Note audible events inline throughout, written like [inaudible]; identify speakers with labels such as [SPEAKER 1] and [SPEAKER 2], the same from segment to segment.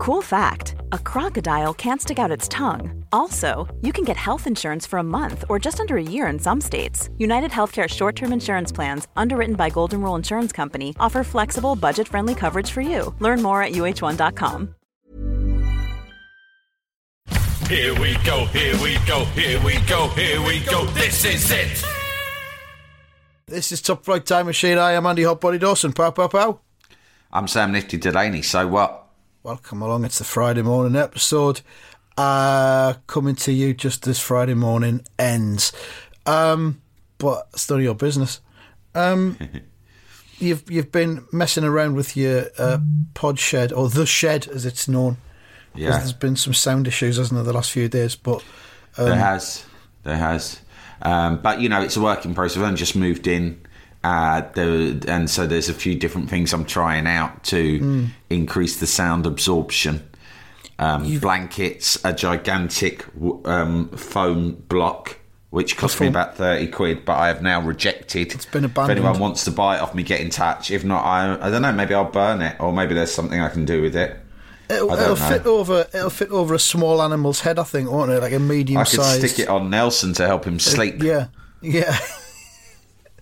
[SPEAKER 1] Cool fact a crocodile can't stick out its tongue. Also, you can get health insurance for a month or just under a year in some states. United Healthcare short term insurance plans, underwritten by Golden Rule Insurance Company, offer flexible, budget friendly coverage for you. Learn more at uh1.com.
[SPEAKER 2] Here we go, here we go, here we go, here we go. This is it.
[SPEAKER 3] This is Top Flight Time Machine. I am Andy Hotbody Dawson. Pow, pow, pow.
[SPEAKER 4] I'm Sam Nifty Delaney. So what?
[SPEAKER 3] Welcome along. It's the Friday morning episode. Uh, coming to you just as Friday morning ends. Um, but it's none of your business. Um, [laughs] you've you've been messing around with your uh, pod shed or the shed as it's known.
[SPEAKER 4] Yeah,
[SPEAKER 3] There's been some sound issues, hasn't there, the last few days? But um,
[SPEAKER 4] there has, there has. Um, but you know, it's a working process. I've only just moved in, uh, there, and so there's a few different things I'm trying out to
[SPEAKER 3] Hmm.
[SPEAKER 4] increase the sound absorption. Um, blankets, a gigantic um, foam block. Which cost me about thirty quid, but I have now rejected. It's
[SPEAKER 3] been abandoned.
[SPEAKER 4] If anyone wants to buy it off me, get in touch. If not, I I don't know. Maybe I'll burn it, or maybe there's something I can do with it.
[SPEAKER 3] it'll, it'll fit over it'll fit over a small animal's head, I think, won't it? Like a medium
[SPEAKER 4] I could
[SPEAKER 3] sized.
[SPEAKER 4] stick it on Nelson to help him sleep.
[SPEAKER 3] Yeah, yeah. [laughs]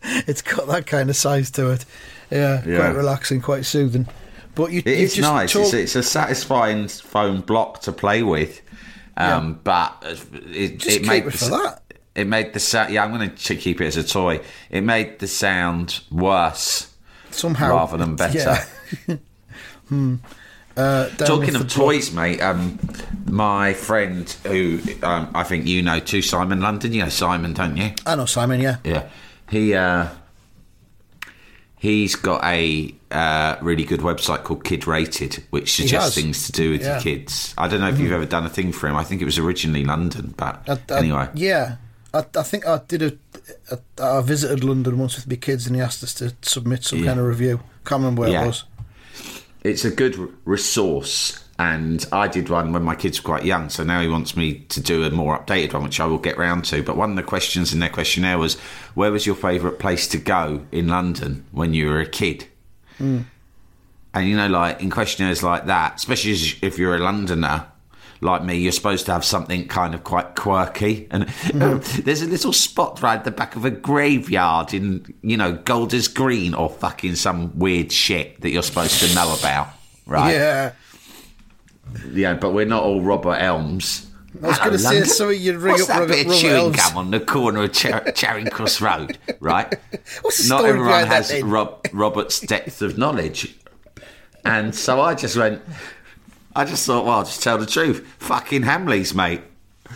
[SPEAKER 3] [laughs] it's got that kind of size to it. Yeah,
[SPEAKER 4] Yeah.
[SPEAKER 3] quite relaxing, quite soothing. But you,
[SPEAKER 4] It
[SPEAKER 3] you
[SPEAKER 4] is nice.
[SPEAKER 3] Told,
[SPEAKER 4] It's, it's a satisfying foam block to play with, um, but it,
[SPEAKER 3] Just
[SPEAKER 4] it
[SPEAKER 3] keep
[SPEAKER 4] made
[SPEAKER 3] it
[SPEAKER 4] the,
[SPEAKER 3] that.
[SPEAKER 4] It made the sound. Yeah, I'm going to keep it as a toy. It made the sound worse
[SPEAKER 3] somehow
[SPEAKER 4] rather than [laughs] better.
[SPEAKER 3] Yeah. [laughs] hmm. Uh,
[SPEAKER 4] Talking of toys, mate, um, my friend who um, I think you know too, Simon London. You know Simon, don't you?
[SPEAKER 3] I know Simon. Yeah,
[SPEAKER 4] Yeah, he uh, he's got a uh, really good website called Kid Rated, which suggests things to do with
[SPEAKER 3] Yeah.
[SPEAKER 4] your kids. I don't know if you've ever done a thing for him. I think it was originally London, but
[SPEAKER 3] I, I-
[SPEAKER 4] anyway,
[SPEAKER 3] yeah. I, I think I did a, a. I visited London once with my kids, and he asked us to submit some
[SPEAKER 4] Yeah.
[SPEAKER 3] kind of review. Can't remember where
[SPEAKER 4] Yeah.
[SPEAKER 3] it was.
[SPEAKER 4] it's a good resource. And I did one when my kids were quite young, so now he wants me to do a more updated one, which I will get round to. But one of the questions in their questionnaire was, "Where was your favourite place to go in London when you were a kid?" Hmm. And you know, like in questionnaires like that, especially if you're a Londoner like me, you're supposed to have something kind of quite quirky. And um, mm-hmm. there's a little spot right at the back of a graveyard in, you know, Golders Green or fucking some weird shit that you're supposed to know about, right? [laughs]
[SPEAKER 3] Yeah,
[SPEAKER 4] Yeah, but we're not all Robert Elms.
[SPEAKER 3] I was going to say so. You'd ring
[SPEAKER 4] What's
[SPEAKER 3] up
[SPEAKER 4] that
[SPEAKER 3] Robert,
[SPEAKER 4] bit of
[SPEAKER 3] Robert
[SPEAKER 4] chewing gum on the corner of Char- [laughs] Charing Cross Road, right? [laughs]
[SPEAKER 3] What's
[SPEAKER 4] Not everyone
[SPEAKER 3] behind that
[SPEAKER 4] has? Rob- Robert's depth of knowledge. And so I just went, I just thought, well, I'll just tell the truth. Fucking Hamleys, mate.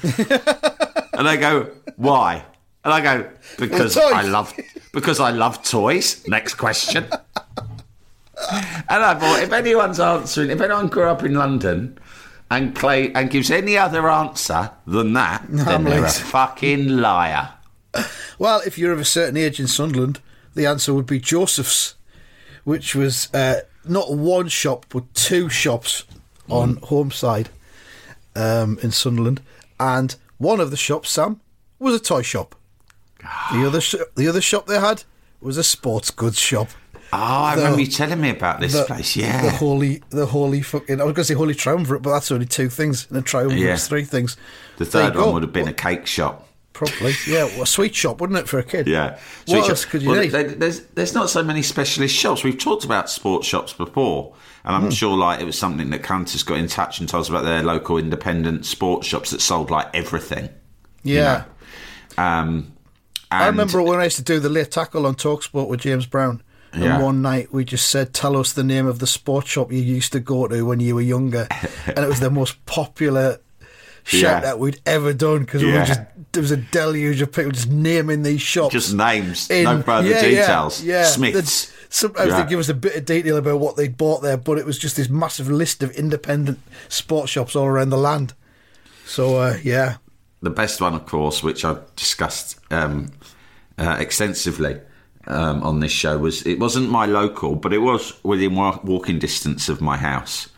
[SPEAKER 4] [laughs] and they go, why? And I go, because I love because I love toys. Next question. And I thought, if anyone's answering, if anyone grew up in London and clay and gives any other answer than that, [laughs] then they're a fucking liar.
[SPEAKER 3] Well, if you're of a certain age in Sunderland, the answer would be Joseph's, which was uh, not one shop but two shops on Holmeside um, in Sunderland, and one of the shops, Sam, was a toy shop. The other sh- the other shop they had was a sports goods shop.
[SPEAKER 4] Oh, I
[SPEAKER 3] The-
[SPEAKER 4] remember you telling me about this
[SPEAKER 3] the,
[SPEAKER 4] place. Yeah, the
[SPEAKER 3] holy, the holy fucking. I was going to say holy triumvirate, but that's only two things, and a triumvirate
[SPEAKER 4] Yeah.
[SPEAKER 3] is three things.
[SPEAKER 4] The third one
[SPEAKER 3] go.
[SPEAKER 4] would have been a cake shop.
[SPEAKER 3] probably, yeah, well, a sweet shop, wouldn't it, for a kid?
[SPEAKER 4] Yeah.
[SPEAKER 3] What
[SPEAKER 4] Sweet
[SPEAKER 3] else could you
[SPEAKER 4] well,
[SPEAKER 3] need?
[SPEAKER 4] there- There's there's not so many specialist shops. We've talked about sports shops before, and. I'm sure like it was something that Qantas got in touch and told us about their local independent sports shops that sold like everything.
[SPEAKER 3] yeah.
[SPEAKER 4] Um,
[SPEAKER 3] I remember when I used to do the late tackle on Talksport with James Brown. And
[SPEAKER 4] Yeah.
[SPEAKER 3] one night we just said, "Tell us the name of the sports shop you used to go to when you were younger," [laughs] and it was the most popular shout
[SPEAKER 4] Yeah.
[SPEAKER 3] out we'd ever done because we just there was a deluge of people just naming these shops,
[SPEAKER 4] Just names,
[SPEAKER 3] in-
[SPEAKER 4] no further
[SPEAKER 3] yeah, yeah,
[SPEAKER 4] details.
[SPEAKER 3] Yeah,
[SPEAKER 4] Smiths.
[SPEAKER 3] They'd- Sometimes
[SPEAKER 4] Yeah.
[SPEAKER 3] they'd give us a bit of detail about what they'd bought there, but it was just this massive list of independent sports shops all around the land. So uh, yeah,
[SPEAKER 4] The best one, of course, which I've discussed um, uh, extensively um, on this show, was it wasn't my local, but it was within wa- walking distance of my house.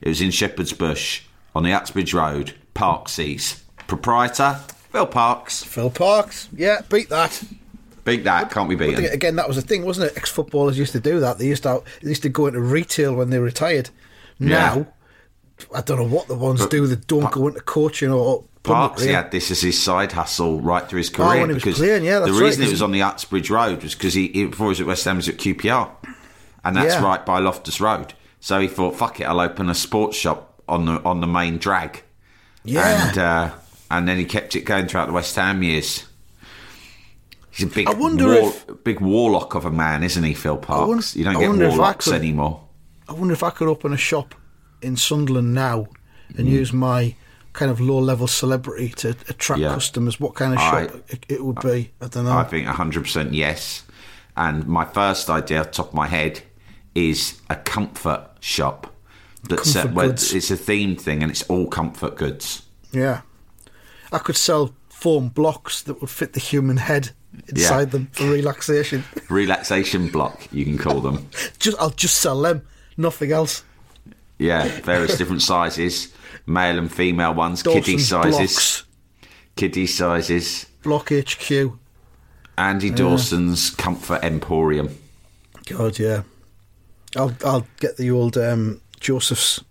[SPEAKER 4] It was in Shepherd's Bush on the Uxbridge Road, Parksies. Proprietor, Phil Parkes.
[SPEAKER 3] Phil Parkes, yeah, beat that.
[SPEAKER 4] Beat that, can't be
[SPEAKER 3] But
[SPEAKER 4] beaten.
[SPEAKER 3] again, that was the thing, wasn't it? Ex-footballers used to do that. They used to they used to go into retail when they retired. Now, I don't know what the ones do that don't go into coaching or Parkes,
[SPEAKER 4] he had this as his side hustle right through his
[SPEAKER 3] Oh,
[SPEAKER 4] career.
[SPEAKER 3] was
[SPEAKER 4] because
[SPEAKER 3] playing, yeah,
[SPEAKER 4] the reason
[SPEAKER 3] right.
[SPEAKER 4] it was on the Uxbridge Road was because he, he before he was at West Ham, he was at QPR, and that's
[SPEAKER 3] Yeah.
[SPEAKER 4] right by Loftus Road. So he thought, "Fuck it, I'll open a sports shop on the on the main drag."
[SPEAKER 3] Yeah.
[SPEAKER 4] and uh, and then he kept it going throughout the West Ham years. He's a big,
[SPEAKER 3] I wonder
[SPEAKER 4] war,
[SPEAKER 3] if-
[SPEAKER 4] big warlock of a man, isn't he, Phil Parkes?
[SPEAKER 3] wonder-
[SPEAKER 4] you don't get warlocks
[SPEAKER 3] could-
[SPEAKER 4] anymore.
[SPEAKER 3] I wonder if I could open a shop in Sunderland now
[SPEAKER 4] Mm.
[SPEAKER 3] and use my kind of low level celebrity to attract
[SPEAKER 4] Yeah.
[SPEAKER 3] customers. What kind of
[SPEAKER 4] I-
[SPEAKER 3] shop it, it would be? I don't know.
[SPEAKER 4] I think 100% yes. And my first idea, off top of my head, is a comfort shop. That's
[SPEAKER 3] Comfort goods.
[SPEAKER 4] it's a themed thing and it's all comfort goods.
[SPEAKER 3] yeah, I could sell foam blocks that would fit the human head inside them for relaxation. [laughs]
[SPEAKER 4] Relaxation block, you can call them. [laughs]
[SPEAKER 3] just I'll just sell them, nothing else.
[SPEAKER 4] Yeah, various different sizes, male and female ones, kiddie sizes,
[SPEAKER 3] blocks,
[SPEAKER 4] kiddie sizes.
[SPEAKER 3] block HQ.
[SPEAKER 4] Andy Dawson's Comfort Emporium.
[SPEAKER 3] God, yeah. I'll I'll get the old um, Joseph's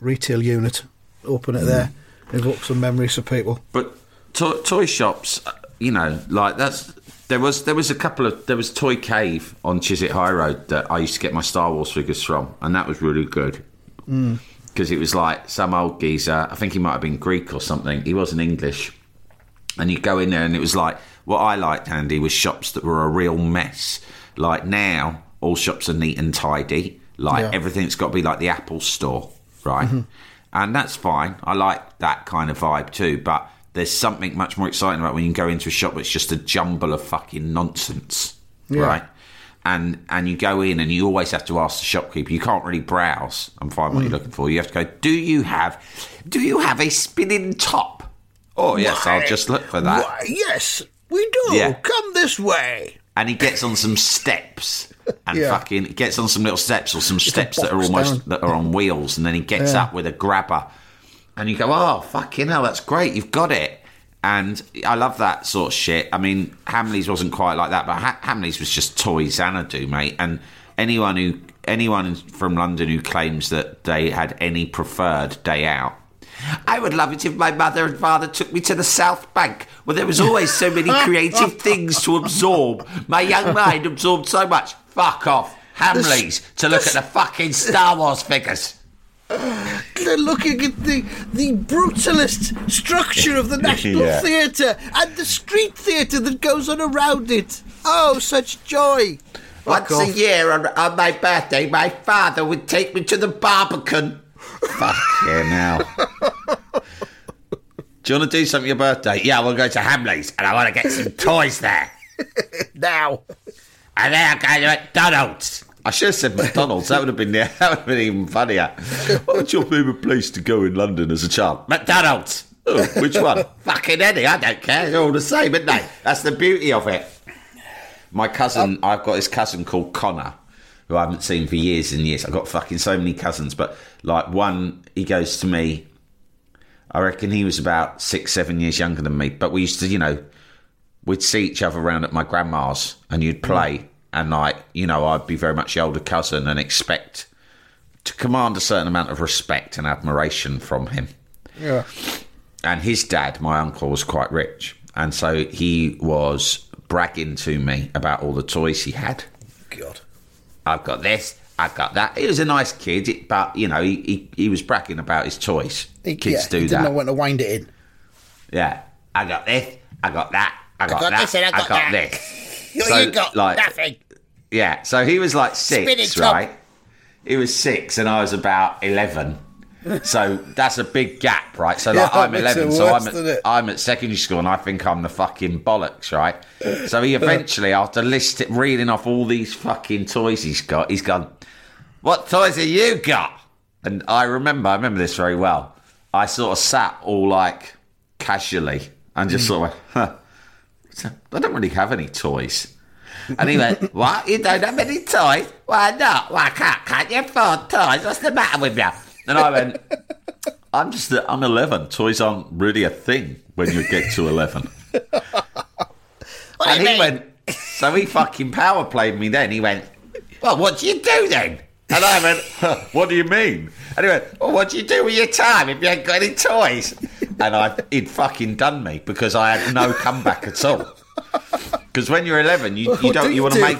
[SPEAKER 3] retail unit, open it there, evoke some memories of people.
[SPEAKER 4] But to- toy shops, uh, you know, like that's there was there was a couple of there was Toy Cave on Chiswick High Road that I used to get my Star Wars figures from, and that was really good because it was like some old geezer. I think he might have been Greek or something. He wasn't English, and you go in there, and it was like what I liked, Andy, was shops that were a real mess. Like now, all shops are neat and tidy. Like
[SPEAKER 3] Yeah.
[SPEAKER 4] everything's got to be like the Apple Store, right? Mm-hmm. And that's fine. I like that kind of vibe too. But there's something much more exciting about when you go into a shop that's just a jumble of fucking nonsense,
[SPEAKER 3] Yeah.
[SPEAKER 4] right? And and you go in and you always have to ask the shopkeeper. You can't really browse and find what you're mm. looking for. You have to go. Do you have? Do you have a spinning top? Oh yes, I'll just look for that.
[SPEAKER 3] Why, yes, we do.
[SPEAKER 4] Yeah.
[SPEAKER 3] Come this way.
[SPEAKER 4] and he gets on some steps [laughs] and
[SPEAKER 3] Yeah.
[SPEAKER 4] fucking gets on some little steps or some steps that are almost
[SPEAKER 3] down.
[SPEAKER 4] that are on wheels and then he gets
[SPEAKER 3] Yeah.
[SPEAKER 4] up with a grabber and you go oh fucking hell that's great you've got it and I love that sort of shit I mean Hamleys wasn't quite like that but ha- Hamleys was just toy Xanadu mate and anyone who anyone from London who claims that they had any preferred day out I would love it if my mother and father took me to the South Bank, where there was always so many [laughs] creative things to absorb. My young mind absorbed so much. Fuck off. Hamleys to look at the fucking Star Wars figures.
[SPEAKER 3] They're looking at the the brutalist structure of the National [laughs]
[SPEAKER 4] Yeah.
[SPEAKER 3] Theatre and the street theatre that goes on around it. Oh, such joy!
[SPEAKER 4] Once
[SPEAKER 3] Fuck
[SPEAKER 4] a year on, on my birthday, my father would take me to the Barbican. Fucking hell. Do you want to do something for your birthday? Yeah, we'll go to Hamleys and I want to get some toys there. [laughs]
[SPEAKER 3] Now,
[SPEAKER 4] And then I'll go to McDonald's. I should have said McDonald's. That would have been [laughs] that would have been even funnier. What's your favourite place to go in London as a child? McDonald's. Oh, which one? [laughs] Fucking any. I don't care. They're all the same, aren't they? That's the beauty of it. My cousin, oh. I've got this cousin called Connor, who I haven't seen for years and years. I've got fucking so many cousins, but like one, he goes to me. I reckon he was about six, seven years younger than me. But we used to, you know, we'd see each other around at my grandma's and you'd play mm. And like you know i'd be very much the older cousin and expect to command a certain amount of respect and admiration from him.
[SPEAKER 3] Yeah,
[SPEAKER 4] and his dad my uncle was quite rich. And so he was bragging to me about all the toys he had.
[SPEAKER 3] God,
[SPEAKER 4] i've got this i've got that. He was a nice kid but you know he, he, he was bragging about his toys.
[SPEAKER 3] He-
[SPEAKER 4] kids
[SPEAKER 3] yeah,
[SPEAKER 4] do
[SPEAKER 3] he
[SPEAKER 4] that.
[SPEAKER 3] Didn't know when to wind it in.
[SPEAKER 4] yeah. I got this i got that i got, that, I
[SPEAKER 3] got
[SPEAKER 4] that
[SPEAKER 3] this and I got that.
[SPEAKER 4] this.
[SPEAKER 3] You,
[SPEAKER 4] So,
[SPEAKER 3] you got
[SPEAKER 4] like-
[SPEAKER 3] nothing.
[SPEAKER 4] Yeah, so he was like
[SPEAKER 3] Spinning
[SPEAKER 4] six,
[SPEAKER 3] top.
[SPEAKER 4] right? He was six, and I was about eleven. So that's a big gap, right? So like
[SPEAKER 3] Yeah,
[SPEAKER 4] I'm eleven, so I'm at. I'm at secondary school, and I think I'm the fucking bollocks, right? So he eventually, after list reading off all these fucking toys he's got, he's gone, "What toys have you got?" And I remember, I remember this very well. I sort of sat all like casually and just sort of went, huh. I don't really have any toys. And he went, What? You don't have any toys? Why not? Why can't, can't you afford toys? What's the matter with you? And I went, I'm just, I'm 11. Toys aren't really a thing when you get to 11. [laughs] and he went, So he fucking power played me then. He went, Well, what do you do then? And I went, huh, what do you mean? And he went, well, what do you do with your time if you ain't got any toys? And I, he'd fucking done me because I had no comeback at all. Because when you're 11, you, you
[SPEAKER 3] What do
[SPEAKER 4] don't, you
[SPEAKER 3] you
[SPEAKER 4] want to make,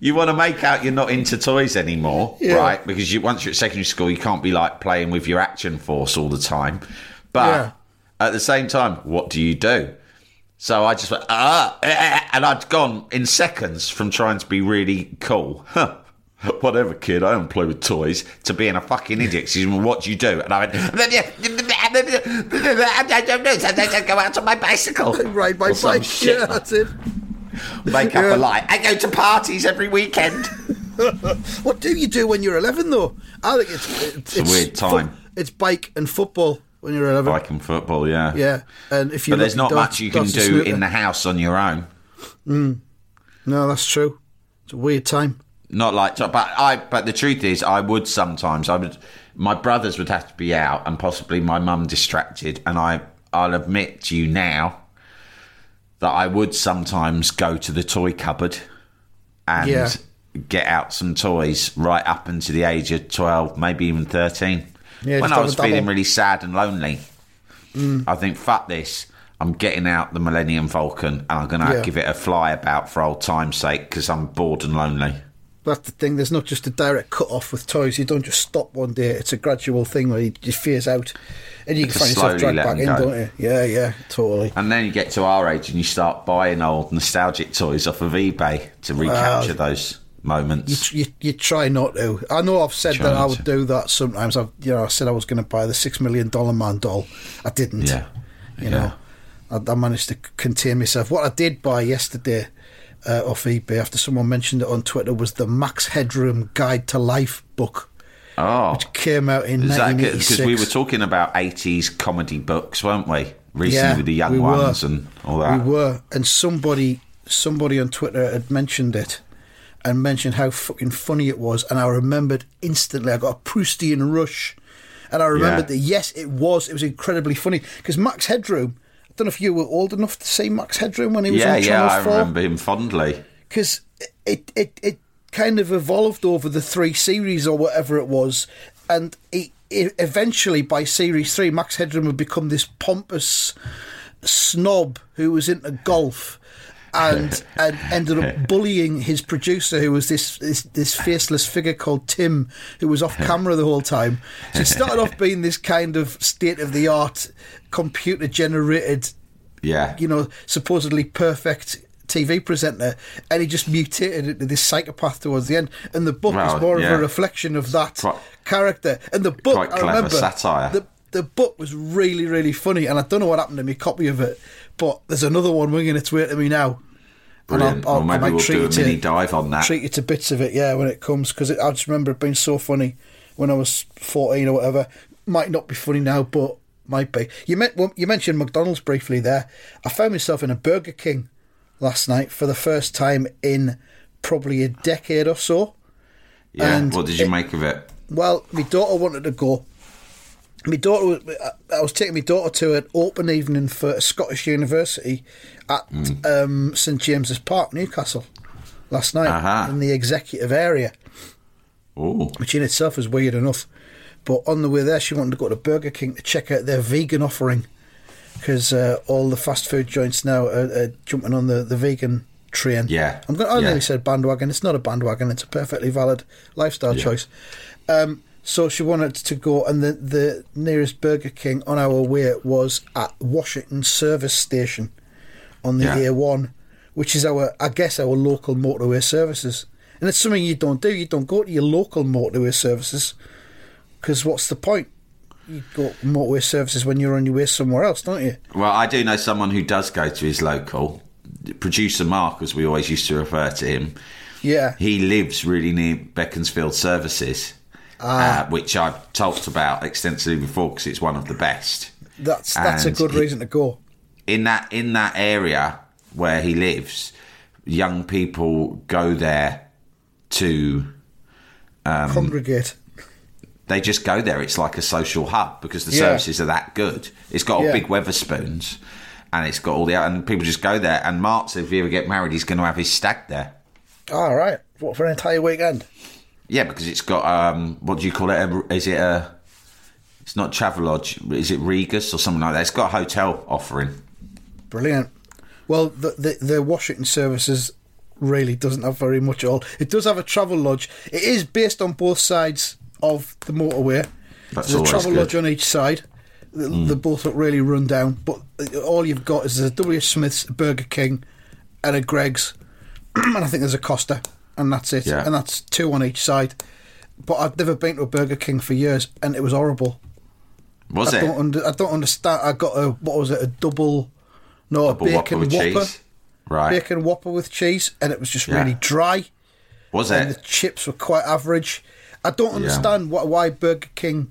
[SPEAKER 4] you want to make out you're not into toys anymore,
[SPEAKER 3] Yeah.
[SPEAKER 4] right? Because you, once you're at secondary school, you can't be like playing with your action force all the time. But
[SPEAKER 3] Yeah.
[SPEAKER 4] at the same time, what do you do? So I just went, ah, eh, eh, and I'd gone in seconds from trying to be really cool. Huh. [laughs] Whatever, kid, I don't play with toys, to being a fucking idiot. What do you do? And I went, I don't know, I go out on my bicycle. [laughs]
[SPEAKER 3] Ride my bike.
[SPEAKER 4] shit
[SPEAKER 3] Yeah, that's it. [laughs]
[SPEAKER 4] Make up
[SPEAKER 3] Yeah.
[SPEAKER 4] a lie. I go to parties every weekend. [laughs]
[SPEAKER 3] What do you do when you're 11, though? I think it's it's,
[SPEAKER 4] a weird time.
[SPEAKER 3] it's bike and football when you're 11.
[SPEAKER 4] Bike and football, yeah.
[SPEAKER 3] Yeah, and if you
[SPEAKER 4] But there's not much you can do in the house on your own. Hmm.
[SPEAKER 3] No, that's true. It's a weird time.
[SPEAKER 4] Not like, but I. But the truth is, I would sometimes. I would. My brothers would have to be out, and possibly my mum distracted. And I, I'll admit to you now that I would sometimes go to the toy cupboard and
[SPEAKER 3] Yeah.
[SPEAKER 4] get out some toys right up until the age of twelve, maybe even thirteen.
[SPEAKER 3] Yeah,
[SPEAKER 4] when I was.
[SPEAKER 3] Mm.
[SPEAKER 4] feeling really sad and lonely, I think, fuck this. I'm getting out the Millennium Falcon and I'm going to
[SPEAKER 3] Yeah.
[SPEAKER 4] give it a fly about for old time's sake because I'm bored and lonely.
[SPEAKER 3] That's the thing. There's not just a direct cut off with toys. You don't just stop one day. It's a gradual thing where you just phase out, and you can find yourself dragged back in,
[SPEAKER 4] go.
[SPEAKER 3] don't you? Yeah, yeah, totally.
[SPEAKER 4] And then you get to our age and you start buying old nostalgic toys off of eBay to recapture those moments.
[SPEAKER 3] You, you try not to. I know I've said
[SPEAKER 4] Try
[SPEAKER 3] that I would
[SPEAKER 4] to.
[SPEAKER 3] do that sometimes. I've you know I said I was going to buy the six million dollar man doll. I didn't.
[SPEAKER 4] yeah.
[SPEAKER 3] You know, I, I managed to contain myself. What I did buy yesterday uh, off eBay after someone mentioned it on Twitter was the Max Headroom Guide to Life book,
[SPEAKER 4] Oh.
[SPEAKER 3] which came out in
[SPEAKER 4] Is
[SPEAKER 3] 1986.
[SPEAKER 4] because we were talking about 80s comedy books, weren't we? Recently
[SPEAKER 3] Yeah,
[SPEAKER 4] with the young
[SPEAKER 3] we were.
[SPEAKER 4] ones and all that.
[SPEAKER 3] We were, and somebody somebody on Twitter had mentioned it and mentioned how fucking funny it was, and I remembered instantly. I got a Proustian rush, and I remembered
[SPEAKER 4] Yeah.
[SPEAKER 3] that yes, it was. It was incredibly funny because Max Headroom. I don't know if you were old enough to see Max Headroom when he was
[SPEAKER 4] yeah,
[SPEAKER 3] on
[SPEAKER 4] yeah,
[SPEAKER 3] Channel
[SPEAKER 4] I
[SPEAKER 3] Four
[SPEAKER 4] remember him fondly.
[SPEAKER 3] because it, it it kind of evolved over the three series or whatever it was, and it, it eventually by series three, Max Headroom had become this pompous snob who was into golf. And, [laughs] and ended up [laughs] bullying his producer, who was this, this this faceless figure called Tim, who was off [laughs] camera the whole time. So it started off being this kind of state of the art, computer generated
[SPEAKER 4] Yeah.
[SPEAKER 3] you know, supposedly perfect TV presenter, and he just mutated into this psychopath towards the end. And the book
[SPEAKER 4] Well,
[SPEAKER 3] is more
[SPEAKER 4] yeah.
[SPEAKER 3] of a reflection of that
[SPEAKER 4] Quite-
[SPEAKER 3] character. And the book, I remember,
[SPEAKER 4] satire.
[SPEAKER 3] The, the book was really, really funny, and I don't know what happened to my copy of it, but there's another one winging its way to me now.
[SPEAKER 4] Brilliant. well, maybe we'll do a mini
[SPEAKER 3] to
[SPEAKER 4] dive on that.
[SPEAKER 3] treat you to bits of it, yeah, when it comes because I just remember it being so funny when I was fourteen or whatever. Might not be funny now, but might be. You meant well, you mentioned McDonald's briefly there. I found myself in a Burger King last night for the first time in probably a decade or so.
[SPEAKER 4] yeah.
[SPEAKER 3] and
[SPEAKER 4] What did you
[SPEAKER 3] it-
[SPEAKER 4] make of it?
[SPEAKER 3] Well, my daughter wanted to go. My daughter, was- I was taking my daughter to an open evening for a Scottish University at
[SPEAKER 4] Mm.
[SPEAKER 3] um, St James's Park, Newcastle, last night
[SPEAKER 4] Aha.
[SPEAKER 3] in the executive area,
[SPEAKER 4] Oh,
[SPEAKER 3] which in itself is weird enough. But on the way there, she wanted to go to Burger King to check out their vegan offering because uh, all the fast food joints now are, are jumping on the, the vegan train.
[SPEAKER 4] Yeah,
[SPEAKER 3] I'm going. I
[SPEAKER 4] yeah.
[SPEAKER 3] nearly said bandwagon. It's not a bandwagon. It's a perfectly valid lifestyle
[SPEAKER 4] Yeah.
[SPEAKER 3] choice. Um, so she wanted to go, and the the nearest Burger King on our way was at Washington Service Station on the
[SPEAKER 4] Yeah.
[SPEAKER 3] A1, which is our, I guess, our local motorway services. And it's something you don't do. You don't go to your local motorway services because what's the point? You go to motorway services when you're on your way somewhere else, don't you?
[SPEAKER 4] Well, I do know someone who does go to his local. Producer Mark, as we always used to refer to him,
[SPEAKER 3] Yeah.
[SPEAKER 4] he lives really near Beaconsfield Services. Uh, which I've talked about extensively before because it's one of the best.
[SPEAKER 3] That's that's a good reason to go.
[SPEAKER 4] In that in that area where he lives, young people go there to. Um,
[SPEAKER 3] Congregate.
[SPEAKER 4] They just go there. It's like a social hub because the
[SPEAKER 3] Yeah.
[SPEAKER 4] services are that good. It's got
[SPEAKER 3] Yeah.
[SPEAKER 4] big Wetherspoons, and it's got all the and people just go there. And Mark said if he ever get married, he's going to have his stag there.
[SPEAKER 3] All right. What for an entire weekend?
[SPEAKER 4] Yeah, because it's got um, what do you call it? Is it a? It's not Travelodge. Is it Regus or something like that? It's got a hotel offering.
[SPEAKER 3] Brilliant. Well, the, the the Washington services really doesn't have very much at all. It does have a travel lodge. It is based on both sides of the motorway.
[SPEAKER 4] That's
[SPEAKER 3] There's a travel
[SPEAKER 4] good.
[SPEAKER 3] Lodge on each side. They, they both look really run down, but all you've got is a W. Smith's, a Burger King, and a Greggs, [clears throat] and I think there's a Costa, and that's it.
[SPEAKER 4] Yeah.
[SPEAKER 3] And that's two on each side. But I've never been to a Burger King for years, and it was horrible.
[SPEAKER 4] Was
[SPEAKER 3] I
[SPEAKER 4] it?
[SPEAKER 3] don't under, I don't understand. I got a what was it? A double, no,
[SPEAKER 4] Double
[SPEAKER 3] a bacon whopper,
[SPEAKER 4] cheese. Right.
[SPEAKER 3] bacon whopper with cheese, and it was just
[SPEAKER 4] Yeah.
[SPEAKER 3] really dry.
[SPEAKER 4] Was it?
[SPEAKER 3] And the chips were quite average. I don't understand what, why Burger King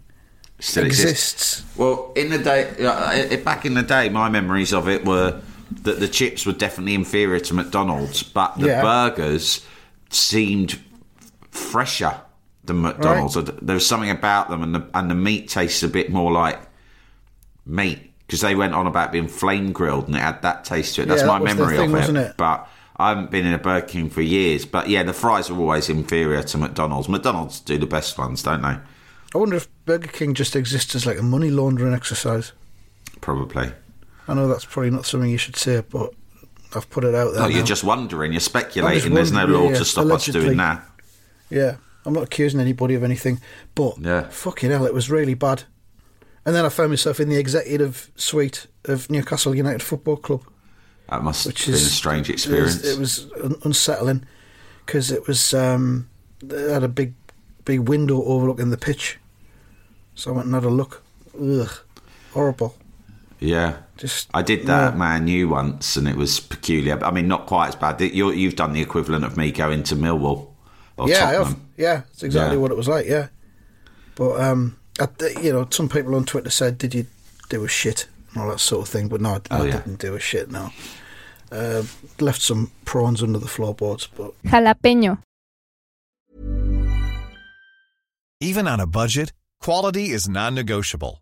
[SPEAKER 4] Still
[SPEAKER 3] exists.
[SPEAKER 4] Well, in the day, back in the day, my memories of it were that the chips were definitely inferior to McDonald's, but the
[SPEAKER 3] Yeah.
[SPEAKER 4] burgers seemed fresher than McDonald's. There was something about them, and the and the meat tastes a bit more like meat because they went on about being flame grilled, and it had that taste to it. That's
[SPEAKER 3] Yeah,
[SPEAKER 4] my
[SPEAKER 3] that was
[SPEAKER 4] memory
[SPEAKER 3] thing,
[SPEAKER 4] of it.
[SPEAKER 3] it?
[SPEAKER 4] But I haven't been in a Burger King for years. But yeah, the fries are always inferior to McDonald's. McDonald's do the best ones, don't they?
[SPEAKER 3] I wonder if Burger King just exists as like a money laundering exercise.
[SPEAKER 4] Probably.
[SPEAKER 3] I know that's probably not something you should say, but I've put it out there.
[SPEAKER 4] No, you're just wondering. You're speculating. There's no law
[SPEAKER 3] yeah,
[SPEAKER 4] to stop us doing that.
[SPEAKER 3] Yeah, I'm not accusing anybody of anything, but
[SPEAKER 4] Yeah.
[SPEAKER 3] fucking hell, it was really bad. And then I found myself in the executive suite of Newcastle United Football Club,
[SPEAKER 4] That must
[SPEAKER 3] which
[SPEAKER 4] have been
[SPEAKER 3] is
[SPEAKER 4] a strange
[SPEAKER 3] it was-
[SPEAKER 4] experience.
[SPEAKER 3] It was, unsettling because it was um, they had a big, big window overlooking the pitch, so I went and had a look. Ugh, horrible.
[SPEAKER 4] yeah.
[SPEAKER 3] Just
[SPEAKER 4] I did that
[SPEAKER 3] yeah.
[SPEAKER 4] at Man U once, and it was peculiar. I mean, not quite as bad. You're, you've done the equivalent of me going to Millwall or
[SPEAKER 3] yeah, I
[SPEAKER 4] Tottenham.
[SPEAKER 3] have. Yeah, it's exactly
[SPEAKER 4] Yeah.
[SPEAKER 3] what it was like. Yeah, but um, I, you know, some people on Twitter said, "Did you do a shit?" and all that sort of thing. But no, I,
[SPEAKER 4] Oh,
[SPEAKER 3] I
[SPEAKER 4] yeah.
[SPEAKER 3] didn't do a shit. No, uh, left some prawns under the floorboards, but
[SPEAKER 5] Jalapeño.
[SPEAKER 6] Even on a budget, quality is non-negotiable.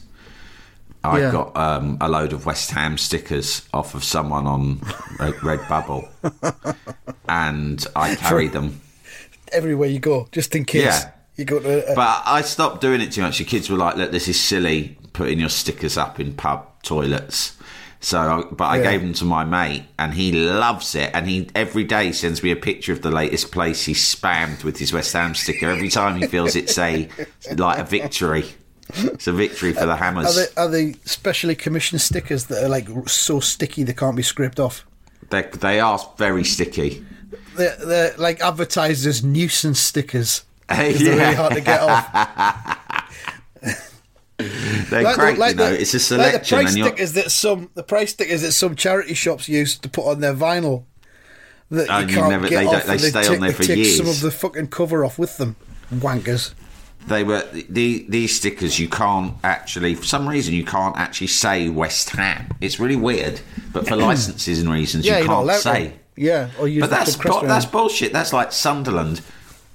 [SPEAKER 4] I
[SPEAKER 3] Yeah.
[SPEAKER 4] got um, a load of West Ham stickers off of someone on Red, Redbubble, [laughs] and I carry them.
[SPEAKER 3] everywhere you go, just in case
[SPEAKER 4] Yeah.
[SPEAKER 3] you go to. A,
[SPEAKER 4] But I stopped doing it too much. The kids were like, "Look, this is silly, putting your stickers up in pub toilets." So, but I
[SPEAKER 3] Yeah.
[SPEAKER 4] gave them to my mate, and he loves it. And he every day sends me a picture of the latest place he's spammed with his West Ham sticker. Every time he feels it's a like a victory. It's a victory for the
[SPEAKER 3] are
[SPEAKER 4] Hammers.
[SPEAKER 3] they are they specially commissioned stickers that are like so sticky they can't be scraped off?
[SPEAKER 4] They, they are very sticky.
[SPEAKER 3] They're, they're like advertised as nuisance stickers. [laughs] 'cause They're really hard to get off. [laughs]
[SPEAKER 4] They're
[SPEAKER 3] Like the- like
[SPEAKER 4] you know.
[SPEAKER 3] the-
[SPEAKER 4] it's a
[SPEAKER 3] Like
[SPEAKER 4] selection,
[SPEAKER 3] the price stickers that some the price stickers that some charity shops use to put on their vinyl. That
[SPEAKER 4] Oh,
[SPEAKER 3] you
[SPEAKER 4] you
[SPEAKER 3] can't
[SPEAKER 4] never-
[SPEAKER 3] get
[SPEAKER 4] they
[SPEAKER 3] off.
[SPEAKER 4] they
[SPEAKER 3] and
[SPEAKER 4] stay on
[SPEAKER 3] take,
[SPEAKER 4] there
[SPEAKER 3] they
[SPEAKER 4] for
[SPEAKER 3] take some of the fucking cover off with them. Wankers.
[SPEAKER 4] They were the these stickers. You can't actually, for some reason, you can't actually say West Ham. It's really weird, but for [clears throat] licenses and reasons,
[SPEAKER 3] Yeah,
[SPEAKER 4] you can't
[SPEAKER 3] allowed
[SPEAKER 4] say.
[SPEAKER 3] Yeah, or use
[SPEAKER 4] But that's bu- that's bullshit. That's like Sunderland.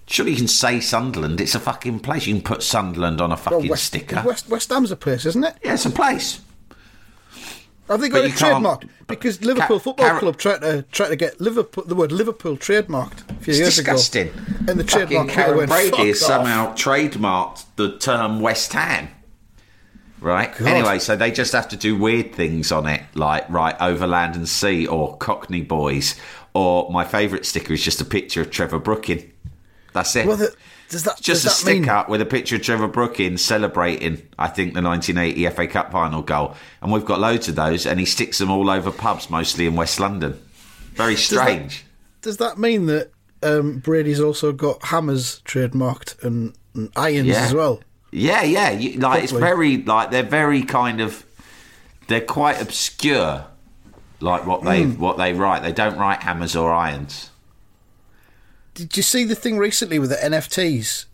[SPEAKER 4] Surely you can say Sunderland. It's a fucking place. You can put Sunderland on a
[SPEAKER 3] Well,
[SPEAKER 4] fucking
[SPEAKER 3] West,
[SPEAKER 4] sticker.
[SPEAKER 3] West West Ham's a place, isn't it?
[SPEAKER 4] yeah, it's a place.
[SPEAKER 3] Have they got it trademarked? Because Liverpool
[SPEAKER 4] Ca-
[SPEAKER 3] Football
[SPEAKER 4] Car-
[SPEAKER 3] Club tried to try to get Liverpool the word Liverpool trademarked a few
[SPEAKER 4] It's
[SPEAKER 3] years
[SPEAKER 4] disgusting.
[SPEAKER 3] ago. And the
[SPEAKER 4] Fucking
[SPEAKER 3] trademark
[SPEAKER 4] Karren
[SPEAKER 3] went
[SPEAKER 4] Brady has somehow trademarked the term West Ham. Right.
[SPEAKER 3] God.
[SPEAKER 4] Anyway, so they just have to do weird things on it, like write over land and sea or Cockney Boys, or my favourite sticker is just a picture of Trevor Brooking. That's it.
[SPEAKER 3] Well, the, does that
[SPEAKER 4] just a
[SPEAKER 3] does that mean,
[SPEAKER 4] sticker with a picture of Trevor Brooking celebrating, I think, the 1980 FA Cup final goal. And we've got loads of those, and he sticks them all over pubs, mostly in West London. Very strange.
[SPEAKER 3] Does that mean that um, Brady's also got hammers trademarked and, and irons
[SPEAKER 4] Yeah.
[SPEAKER 3] as well?
[SPEAKER 4] Yeah, yeah. You, like it's very like they're very kind of they're quite obscure. Like what they
[SPEAKER 3] Hmm.
[SPEAKER 4] what they write. They don't write hammers or irons.
[SPEAKER 3] Did you see the thing recently with the NFTs?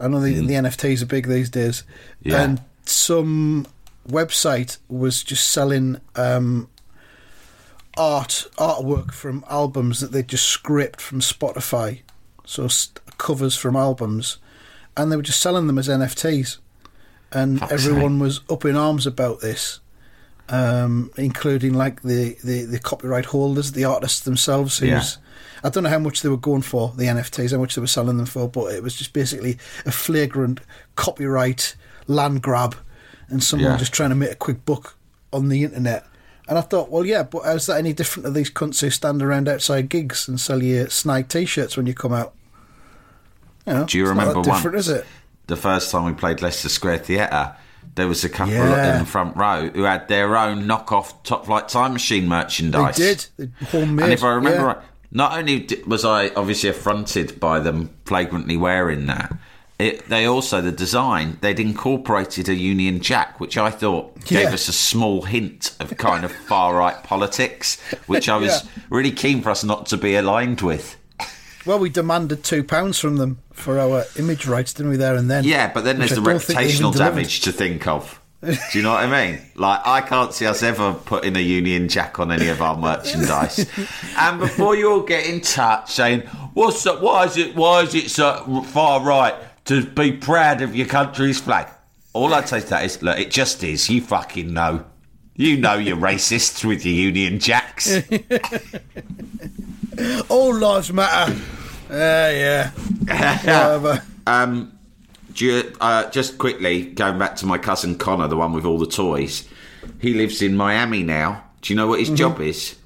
[SPEAKER 3] I know the, the NFTs are big these days,
[SPEAKER 4] Yeah.
[SPEAKER 3] and some website was just selling um, art artwork from albums that they just scraped from Spotify, so st- covers from albums, and they were just selling them as NFTs, and everyone was up in arms about this. Um, including like the, the, the copyright holders, the artists themselves, who's
[SPEAKER 4] Yeah.
[SPEAKER 3] I don't know how much they were going for the NFTs, how much they were selling them for, but it was just basically a flagrant copyright land grab, and someone
[SPEAKER 4] Yeah.
[SPEAKER 3] just trying to make a quick buck on the internet. And I thought, well, yeah, but how's that any different to these cunts who stand around outside gigs and sell you snide t-shirts when you come out? You know,
[SPEAKER 4] Do you remember
[SPEAKER 3] that
[SPEAKER 4] one?
[SPEAKER 3] different, is it?
[SPEAKER 4] The first time we played Leicester Square Theatre, there was a couple
[SPEAKER 3] Yeah.
[SPEAKER 4] in the front row who had their own knockoff Top Flight Time Machine
[SPEAKER 3] They
[SPEAKER 4] merchandise.
[SPEAKER 3] did. They homemade.
[SPEAKER 4] And if I remember
[SPEAKER 3] yeah.
[SPEAKER 4] right, not only was I obviously affronted by them flagrantly wearing that, it, they also the design they'd incorporated a Union Jack, which I thought [laughs] gave
[SPEAKER 3] Yeah.
[SPEAKER 4] us a small hint of kind of far right politics, which I was
[SPEAKER 3] Yeah.
[SPEAKER 4] really keen for us not to be aligned with.
[SPEAKER 3] Well, we demanded two pounds from them for our image rights, didn't we? There and then.
[SPEAKER 4] Yeah, but then there's
[SPEAKER 3] I
[SPEAKER 4] the
[SPEAKER 3] don't think they even
[SPEAKER 4] reputational damage to think of. Do you know what I mean? Like, I can't see us ever putting a Union Jack on any of our merchandise. and before you all get in touch saying, "What's up? Why is it? Why is it so far right to be proud of your country's flag?" All I'd say to that is, look, it just is. You fucking know. You know you're racists with your Union Jacks. [laughs]
[SPEAKER 3] All lives matter. Uh, yeah. [laughs] Whatever.
[SPEAKER 4] Um, do you, uh, just quickly going back to my cousin Connor, the one with all the toys. He lives in Miami now. Do you know what his job is?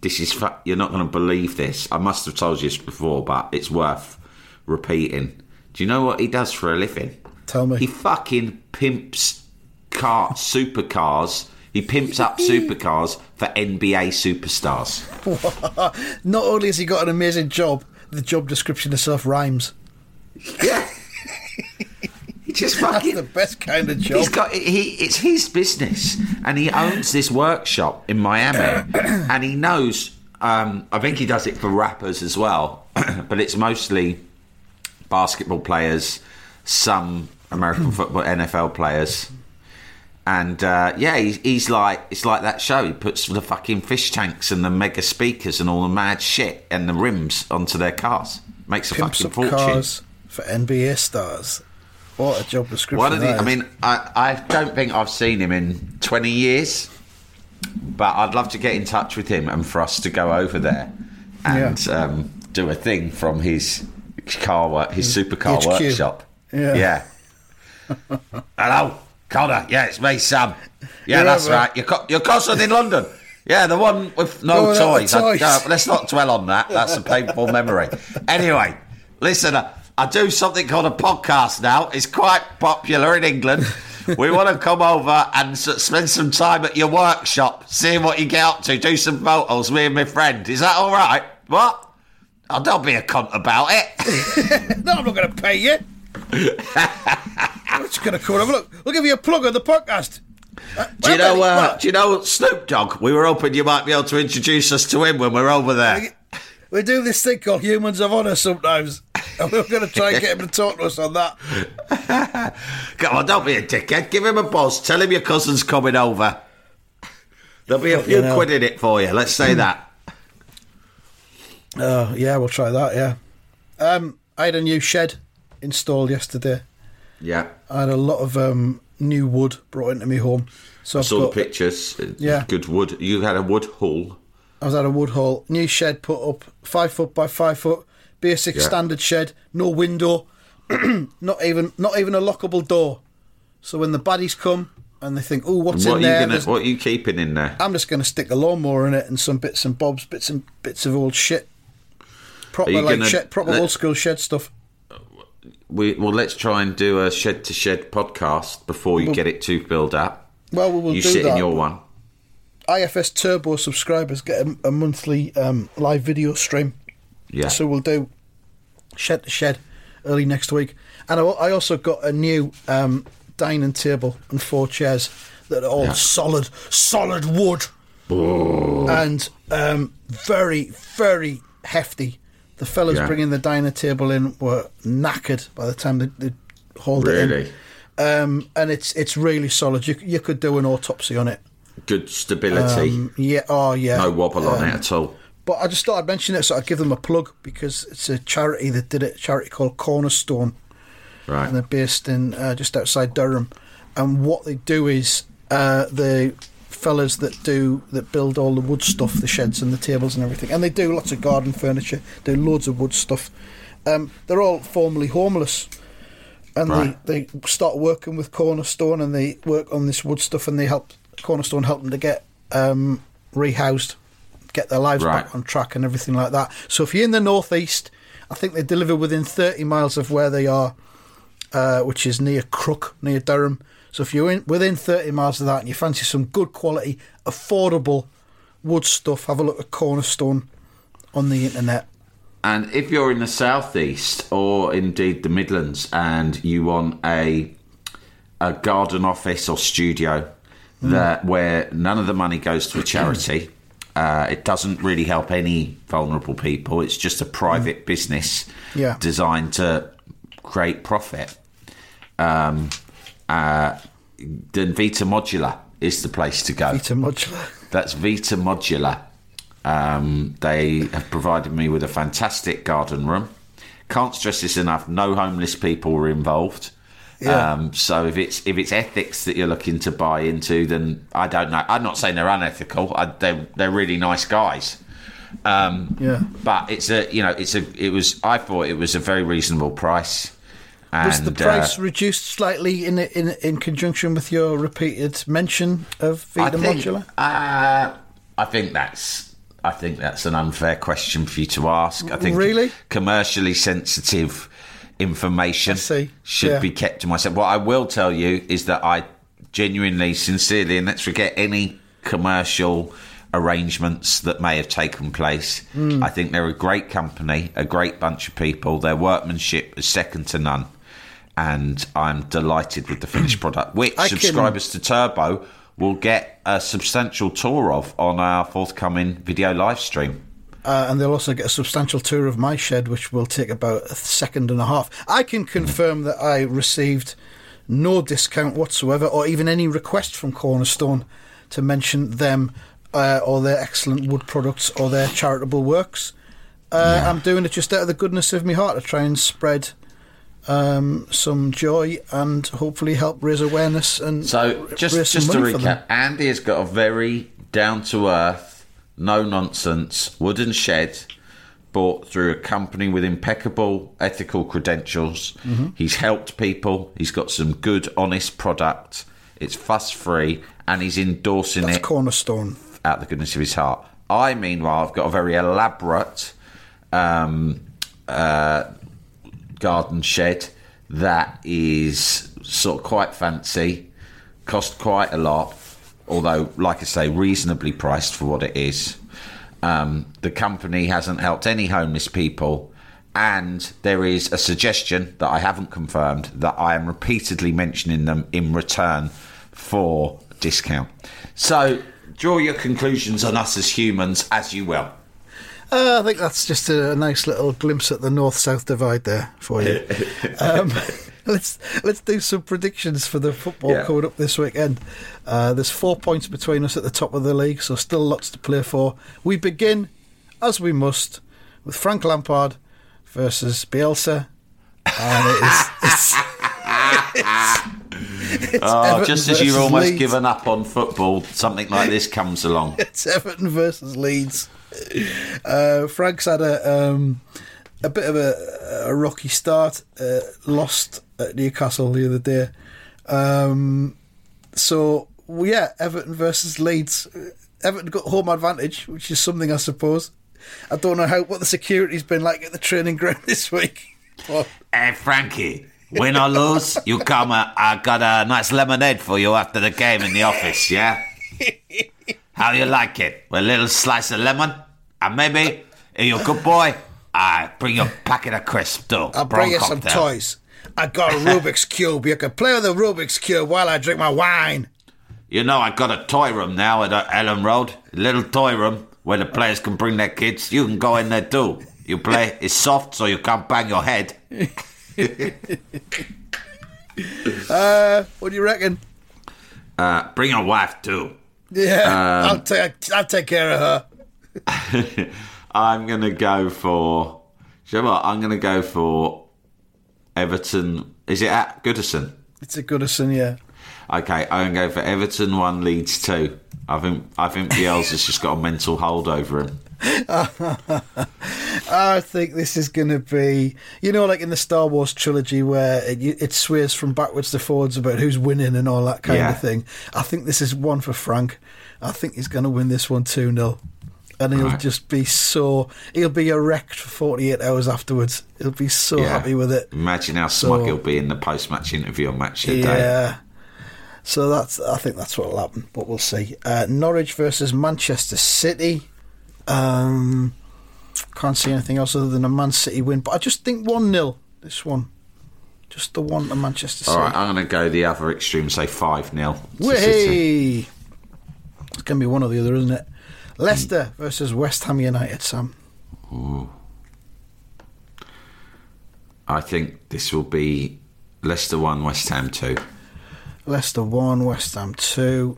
[SPEAKER 4] This is fu- you're not going to believe this. I must have told you this before, but it's worth repeating. Do you know what he does for a living?
[SPEAKER 3] Tell me.
[SPEAKER 4] He fucking pimps car supercars. He pimps up [laughs] supercars for NBA superstars. [laughs]
[SPEAKER 3] Not only has he got an amazing job, the job description itself rhymes.
[SPEAKER 4] Yeah. He just [laughs]
[SPEAKER 3] That's
[SPEAKER 4] fucking
[SPEAKER 3] the best kind of job.
[SPEAKER 4] He's got he. It's his business, and he owns this workshop in Miami, [coughs] and he knows. Um, I think he does it for rappers as well, [coughs] but it's mostly basketball players, some American [coughs] football, NFL players, and uh, yeah, he's, he's like it's like that show. He puts the fucking fish tanks and the mega speakers and all the mad shit and the rims onto their cars. Makes a
[SPEAKER 3] Pimps
[SPEAKER 4] fucking fortune.
[SPEAKER 3] cars for NBA stars. What a job description.
[SPEAKER 4] What did he,
[SPEAKER 3] that
[SPEAKER 4] I mean, I, I don't think I've seen him in 20 years, but I'd love to get in touch with him and for us to go over there and um, do a thing from his car work, his supercar
[SPEAKER 3] HQ.
[SPEAKER 4] workshop.
[SPEAKER 3] Yeah.
[SPEAKER 4] Yeah. [laughs] Hello, Connor. Yeah, it's me, Sam. Yeah, that's right.
[SPEAKER 3] You're
[SPEAKER 4] that's
[SPEAKER 3] over.
[SPEAKER 4] right. Your, co- your cousin in London. Yeah, the one with no
[SPEAKER 3] the
[SPEAKER 4] toys. I-
[SPEAKER 3] toys.
[SPEAKER 4] no, let's not dwell on that. That's a painful memory. Anyway, listen, uh, I do something called a podcast now. It's quite popular in England. [laughs] We want to come over and spend some time at your workshop, seeing what you get up to, do some photos, me and my friend. Is that all right? What? Oh, don't be a cunt about it. [laughs]
[SPEAKER 3] no, I'm not going to pay you. [laughs] I'm just going to come over. Look, we'll give you a plug of the podcast. Uh,
[SPEAKER 4] Do you know? Uh, do you know Snoop Dogg? We were hoping you might be able to introduce us to him when we're over there.
[SPEAKER 3] We do this thing called Humans of Honour sometimes. And we're going to try and get him to talk to us on that. [laughs]
[SPEAKER 4] Come on, don't be a dickhead. Give him a buzz. Tell him your cousin's coming over. There'll be a few
[SPEAKER 3] you know.
[SPEAKER 4] quid in it for you. Let's say that.
[SPEAKER 3] Oh, yeah, we'll try that, yeah. Um, I had a new shed installed yesterday.
[SPEAKER 4] Yeah.
[SPEAKER 3] I had a lot of um, new wood brought into my home. So
[SPEAKER 4] I
[SPEAKER 3] I've
[SPEAKER 4] saw the pictures.
[SPEAKER 3] Yeah.
[SPEAKER 4] Good wood. You had a wood hull.
[SPEAKER 3] I was at a wood hall, new shed put up, five foot by five foot, basic
[SPEAKER 4] Yeah.
[SPEAKER 3] standard shed, no window, [clears throat] not even not even a lockable door. So when the baddies come, and they think, "Oh, what's
[SPEAKER 4] what
[SPEAKER 3] in there?"
[SPEAKER 4] gonna? What are you keeping in there?
[SPEAKER 3] I'm just going to stick a lawnmower in it and some bits and bobs, bits and bits of old shit. Proper like
[SPEAKER 4] gonna
[SPEAKER 3] shed, proper
[SPEAKER 4] let-
[SPEAKER 3] old school shed stuff.
[SPEAKER 4] We well, let's try and do a shed to shed podcast before you get it too filled up.
[SPEAKER 3] Well, we will
[SPEAKER 4] you
[SPEAKER 3] do
[SPEAKER 4] sit
[SPEAKER 3] that.
[SPEAKER 4] in your one.
[SPEAKER 3] IFS Turbo subscribers get a, a monthly um, live video stream.
[SPEAKER 4] Yeah.
[SPEAKER 3] So we'll do shed to shed early next week, and I, I also got a new um, dining table and four chairs that are all
[SPEAKER 4] Yeah.
[SPEAKER 3] solid, solid wood, and um, very, very hefty. The fellas
[SPEAKER 4] Yeah.
[SPEAKER 3] bringing the dining table in were knackered by the time they, they hauled it in. Um, and it's it's really solid. You you could do an autopsy on it.
[SPEAKER 4] Good stability.
[SPEAKER 3] Um, yeah. Oh yeah.
[SPEAKER 4] no wobble on
[SPEAKER 3] Um,
[SPEAKER 4] it at all.
[SPEAKER 3] But I just thought I'd mention it, so I'd give them a plug because it's a charity that did it. A charity called Cornerstone,
[SPEAKER 4] Right.
[SPEAKER 3] and they're based in uh, just outside Durham. And what they do is uh, the fellas that do that build all the wood stuff, the sheds and the tables and everything, and they do lots of garden furniture, do loads of wood stuff. Um, they're all formerly homeless, and
[SPEAKER 4] Right.
[SPEAKER 3] they, they start working with Cornerstone, and they work on this wood stuff, and they help Cornerstone help them to get um, rehoused, get their lives
[SPEAKER 4] Right.
[SPEAKER 3] back on track, and everything like that. So if you're in the northeast, I think they deliver within 30 miles of where they are uh, which is near Crook, near Durham. So if you're in, within 30 miles of that and you fancy some good quality, affordable wood stuff, have a look at Cornerstone on the internet.
[SPEAKER 4] And if you're in the southeast or indeed the Midlands, and you want a a garden office or studio that where none of the money goes to a charity, uh, it doesn't really help any vulnerable people. It's just a private business
[SPEAKER 3] Yeah.
[SPEAKER 4] designed to create profit. Um, uh, then Vita Modular is the place to go.
[SPEAKER 3] Vita Modular.
[SPEAKER 4] That's Vita Modular. Um, they have provided me with a fantastic garden room. Can't stress this enough. No homeless people were involved.
[SPEAKER 3] Yeah.
[SPEAKER 4] Um, so if it's if it's ethics that you're looking to buy into, then I don't know. I'm not saying they're unethical. I, they're they're really nice guys. Um,
[SPEAKER 3] Yeah.
[SPEAKER 4] But it's a you know it's a it was I thought it was a very reasonable price. And,
[SPEAKER 3] Was the price
[SPEAKER 4] uh,
[SPEAKER 3] reduced slightly in in in conjunction with your repeated mention of Vita
[SPEAKER 4] I think,
[SPEAKER 3] Modular?
[SPEAKER 4] Uh, I think that's. I think that's an unfair question for you to ask. I think
[SPEAKER 3] Really?
[SPEAKER 4] commercially sensitive information should
[SPEAKER 3] Yeah.
[SPEAKER 4] be kept to myself. What I will tell you is that I genuinely, sincerely, and let's forget any commercial arrangements that may have taken place.
[SPEAKER 3] Hmm.
[SPEAKER 4] I think they're a great company, a great bunch of people. Their workmanship is second to none. And I'm delighted with the finished [clears throat] product, which
[SPEAKER 3] I can-
[SPEAKER 4] subscribers to Turbo will get a substantial tour of on our forthcoming video live stream.
[SPEAKER 3] Uh, and they'll also get a substantial tour of my shed, which will take about a second and a half. I can confirm that I received no discount whatsoever, or even any request from Cornerstone to mention them uh, or their excellent wood products or their charitable works. Uh, I'm doing it just out of the goodness of my heart to try and spread um, some joy and hopefully help raise awareness and
[SPEAKER 4] So just just to
[SPEAKER 3] money for them.
[SPEAKER 4] recap, Andy has got a very down to earth, no nonsense wooden shed bought through a company with impeccable ethical credentials.
[SPEAKER 3] Mm-hmm.
[SPEAKER 4] He's helped people. He's got some good, honest product. It's fuss free, and he's endorsing
[SPEAKER 3] That's
[SPEAKER 4] it
[SPEAKER 3] Cornerstone.
[SPEAKER 4] out the goodness of his heart. I, meanwhile, have got a very elaborate um, uh, garden shed that is sort of quite fancy, cost quite a lot, although, like I say, reasonably priced for what it is. Um, the company hasn't helped any homeless people, and there is a suggestion that I haven't confirmed that I am repeatedly mentioning them in return for discount. So, draw your conclusions on us as humans as you will.
[SPEAKER 3] Uh, I think that's just a, nice little glimpse at the north-south divide there for you. [laughs] um, let's let's do some predictions for the football
[SPEAKER 4] Yeah.
[SPEAKER 3] coming up this weekend. Uh, there's four points between us at the top of the league, so still lots to play for. We begin, as we must, with Frank Lampard versus Bielsa, and it is. It's, [laughs] it's, it's
[SPEAKER 4] Oh, just as you've
[SPEAKER 3] versus
[SPEAKER 4] almost
[SPEAKER 3] Leeds.
[SPEAKER 4] given up on football, something like this comes along. [laughs]
[SPEAKER 3] it's Everton versus Leeds. Uh, Frank's had a um, a bit of a, a rocky start. Uh, lost at Newcastle the other day. Um, so well, yeah, Everton versus Leeds. Everton got home advantage, which is something I suppose. I don't know how what the security's been like at the training ground [laughs] this week. But
[SPEAKER 4] Hey, Frankie, win or lose, you come. Uh, I got a nice lemonade for you after the game in the office, yeah? How you like it? With a little slice of lemon? And maybe, if you're a good boy, I bring you a packet of crisps too.
[SPEAKER 3] I'll bring you some toys. I got a Rubik's cube. You can play with the Rubik's cube while I drink my wine.
[SPEAKER 4] You know, I got a toy room now at uh, Elland Road. A little toy room where the players can bring their kids. You can go in there too. You play. [laughs] It's soft, so you can't bang your head. [laughs]
[SPEAKER 3] What do you reckon?
[SPEAKER 4] Uh, bring your wife too.
[SPEAKER 3] Yeah,
[SPEAKER 4] Um,
[SPEAKER 3] I'll take I'll take care of her. [laughs]
[SPEAKER 4] I'm gonna go for. You know what? I'm gonna go for Everton. Is it at Goodison?
[SPEAKER 3] It's at Goodison, yeah.
[SPEAKER 4] Okay, I'm gonna go for Everton one Leeds two. I think I think Bielsa's just got a mental hold over him. [laughs]
[SPEAKER 3] I think this is going to be, you know, like in the Star Wars trilogy where it, it swears from backwards to forwards about who's winning and all that kind
[SPEAKER 4] Yeah.
[SPEAKER 3] of thing. I think this is one for Frank. I think he's going to win this one 2 0. And he'll
[SPEAKER 4] Right.
[SPEAKER 3] just be so, he'll be erect for 48 hours afterwards. He'll be so happy with it.
[SPEAKER 4] Imagine how
[SPEAKER 3] So-
[SPEAKER 4] smug he'll be in the post-match interview on Match of the Day.
[SPEAKER 3] Yeah. So that's, I think that's what will happen, but we'll see. Uh, Norwich versus Manchester City. Um, can't see anything else other than a Man City win, but I just think 1 0, this one. Just the one to Manchester City.
[SPEAKER 4] All right, I'm going to go the other extreme, and say five 0
[SPEAKER 3] Way! It's going to be one or the other, isn't it? Leicester versus West Ham United, Sam.
[SPEAKER 4] I think this will be Leicester one, West Ham two.
[SPEAKER 3] Leicester 1, West Ham 2.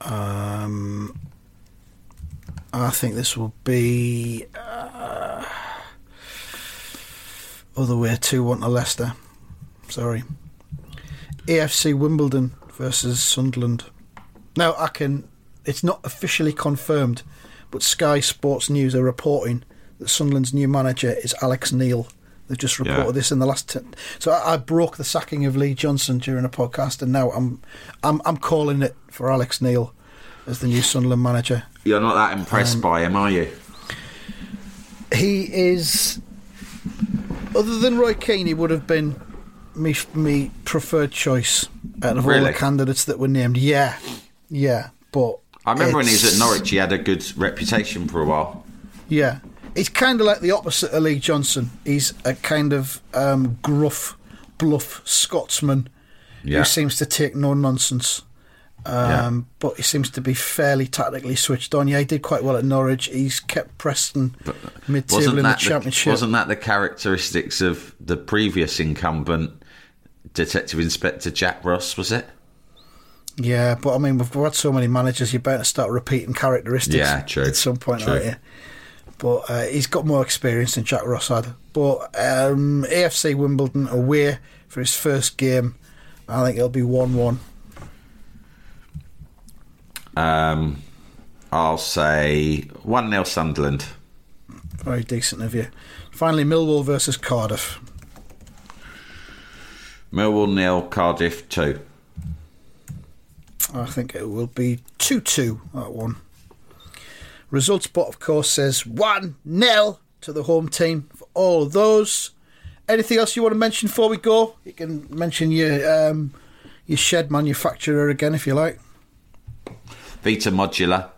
[SPEAKER 3] Um, I think this will be uh, other way 2 1 to Leicester. Sorry. AFC Wimbledon versus Sunderland. Now, I can. It's not officially confirmed, but Sky Sports News are reporting that Sunderland's new manager is Alex Neil. They've just reported
[SPEAKER 4] Yeah.
[SPEAKER 3] this in the last. T- so I, I broke the sacking of Lee Johnson during a podcast, and now I'm, I'm, I'm calling it for Alex Neil as the new Sunderland manager.
[SPEAKER 4] You're not that impressed
[SPEAKER 3] Um,
[SPEAKER 4] by him, are you?
[SPEAKER 3] He is, other than Roy Keane, he would have been me me preferred choice out of all the candidates that were named. Yeah, yeah, but
[SPEAKER 4] I remember when he was at Norwich, he had a good reputation for a while.
[SPEAKER 3] Yeah, he's kind of like the opposite of Lee Johnson. He's a kind of um, gruff, bluff Scotsman
[SPEAKER 4] Yeah.
[SPEAKER 3] who seems to take no nonsense. Um, But he seems to be fairly tactically switched on. Yeah, he did quite well at Norwich. He's kept Preston mid-table in the
[SPEAKER 4] that the,
[SPEAKER 3] championship.
[SPEAKER 4] wasn't that the characteristics of the previous incumbent Detective Inspector Jack Ross? Was it?
[SPEAKER 3] Yeah, but I mean, we've had so many managers, you're bound to start repeating characteristics.
[SPEAKER 4] Yeah, true.
[SPEAKER 3] At some point,
[SPEAKER 4] True.
[SPEAKER 3] aren't you? But uh, he's got more experience than Jack Ross had. But um, AFC Wimbledon away for his first game. I think it'll be one-one.
[SPEAKER 4] Um, I'll say one 0 Sunderland.
[SPEAKER 3] Very decent of you. Finally, Millwall versus Cardiff.
[SPEAKER 4] Millwall nil, Cardiff two.
[SPEAKER 3] I think it will be 2 2 that one. Results bot, of course, says 1 0 to the home team for all of those. Anything else you want to mention before we go? You can mention your um, your shed manufacturer again if you like.
[SPEAKER 4] Vita Modular.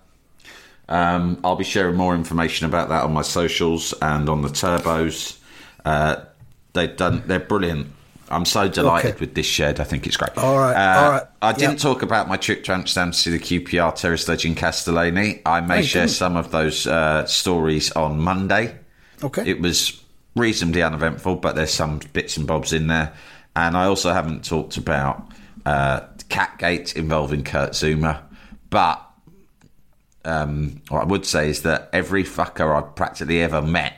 [SPEAKER 4] Um, I'll be sharing more information about that on my socials and on the turbos. Uh, they've done. They're brilliant. I'm so delighted
[SPEAKER 3] Okay.
[SPEAKER 4] with this shed. I think it's great.
[SPEAKER 3] All right,
[SPEAKER 4] Uh,
[SPEAKER 3] all right.
[SPEAKER 4] I didn't
[SPEAKER 3] Yep.
[SPEAKER 4] talk about my trip to Amsterdam to see the QPR terrace ledge in Castellani. I may
[SPEAKER 3] you
[SPEAKER 4] share
[SPEAKER 3] didn't?
[SPEAKER 4] some of those uh, stories on Monday.
[SPEAKER 3] Okay.
[SPEAKER 4] It was reasonably uneventful, but there's some bits and bobs in there. And I also haven't talked about uh, Catgate involving Kurt Zouma. But um, what I would say is that every fucker I've practically ever met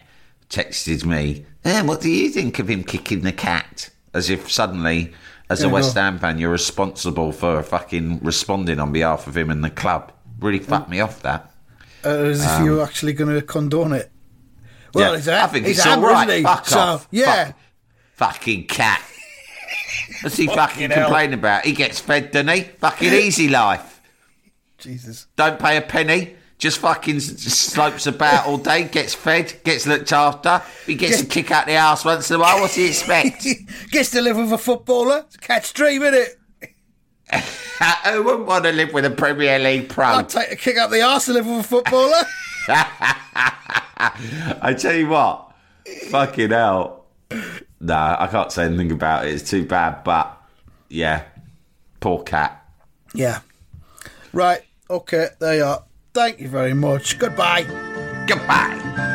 [SPEAKER 4] texted me, eh, what do you think of him kicking the cat? As if suddenly, as
[SPEAKER 3] There
[SPEAKER 4] a West. Ham fan, you're responsible for fucking responding on behalf of him and the club. Really fucked me off that.
[SPEAKER 3] Uh, as if you're actually going to condone it. Well,
[SPEAKER 4] Yeah,
[SPEAKER 3] he's a,
[SPEAKER 4] I think
[SPEAKER 3] he's
[SPEAKER 4] it's
[SPEAKER 3] a
[SPEAKER 4] all right.
[SPEAKER 3] he?
[SPEAKER 4] Fuck
[SPEAKER 3] so,
[SPEAKER 4] off.
[SPEAKER 3] yeah.
[SPEAKER 4] Fuck- fucking cat. [laughs] What's he fucking
[SPEAKER 3] hell.
[SPEAKER 4] complaining about? He gets fed, doesn't he? Fucking easy life.
[SPEAKER 3] Jesus.
[SPEAKER 4] Don't pay a penny. Just fucking slopes about all day, gets fed, gets looked after. He gets a kick out the arse once in a while. What's he expect? [laughs]
[SPEAKER 3] Gets to live with a footballer. It's a cat's dream, isn't it? [laughs]
[SPEAKER 4] Who wouldn't want to live with a Premier League pro?
[SPEAKER 3] I'd take a kick up the arse to live with a footballer. [laughs]
[SPEAKER 4] I tell you what, fucking hell. Nah, I can't say anything about it. It's too bad, but yeah, poor cat.
[SPEAKER 3] yeah. Right. Okay. There you are. Thank you very much. Goodbye.
[SPEAKER 4] Goodbye.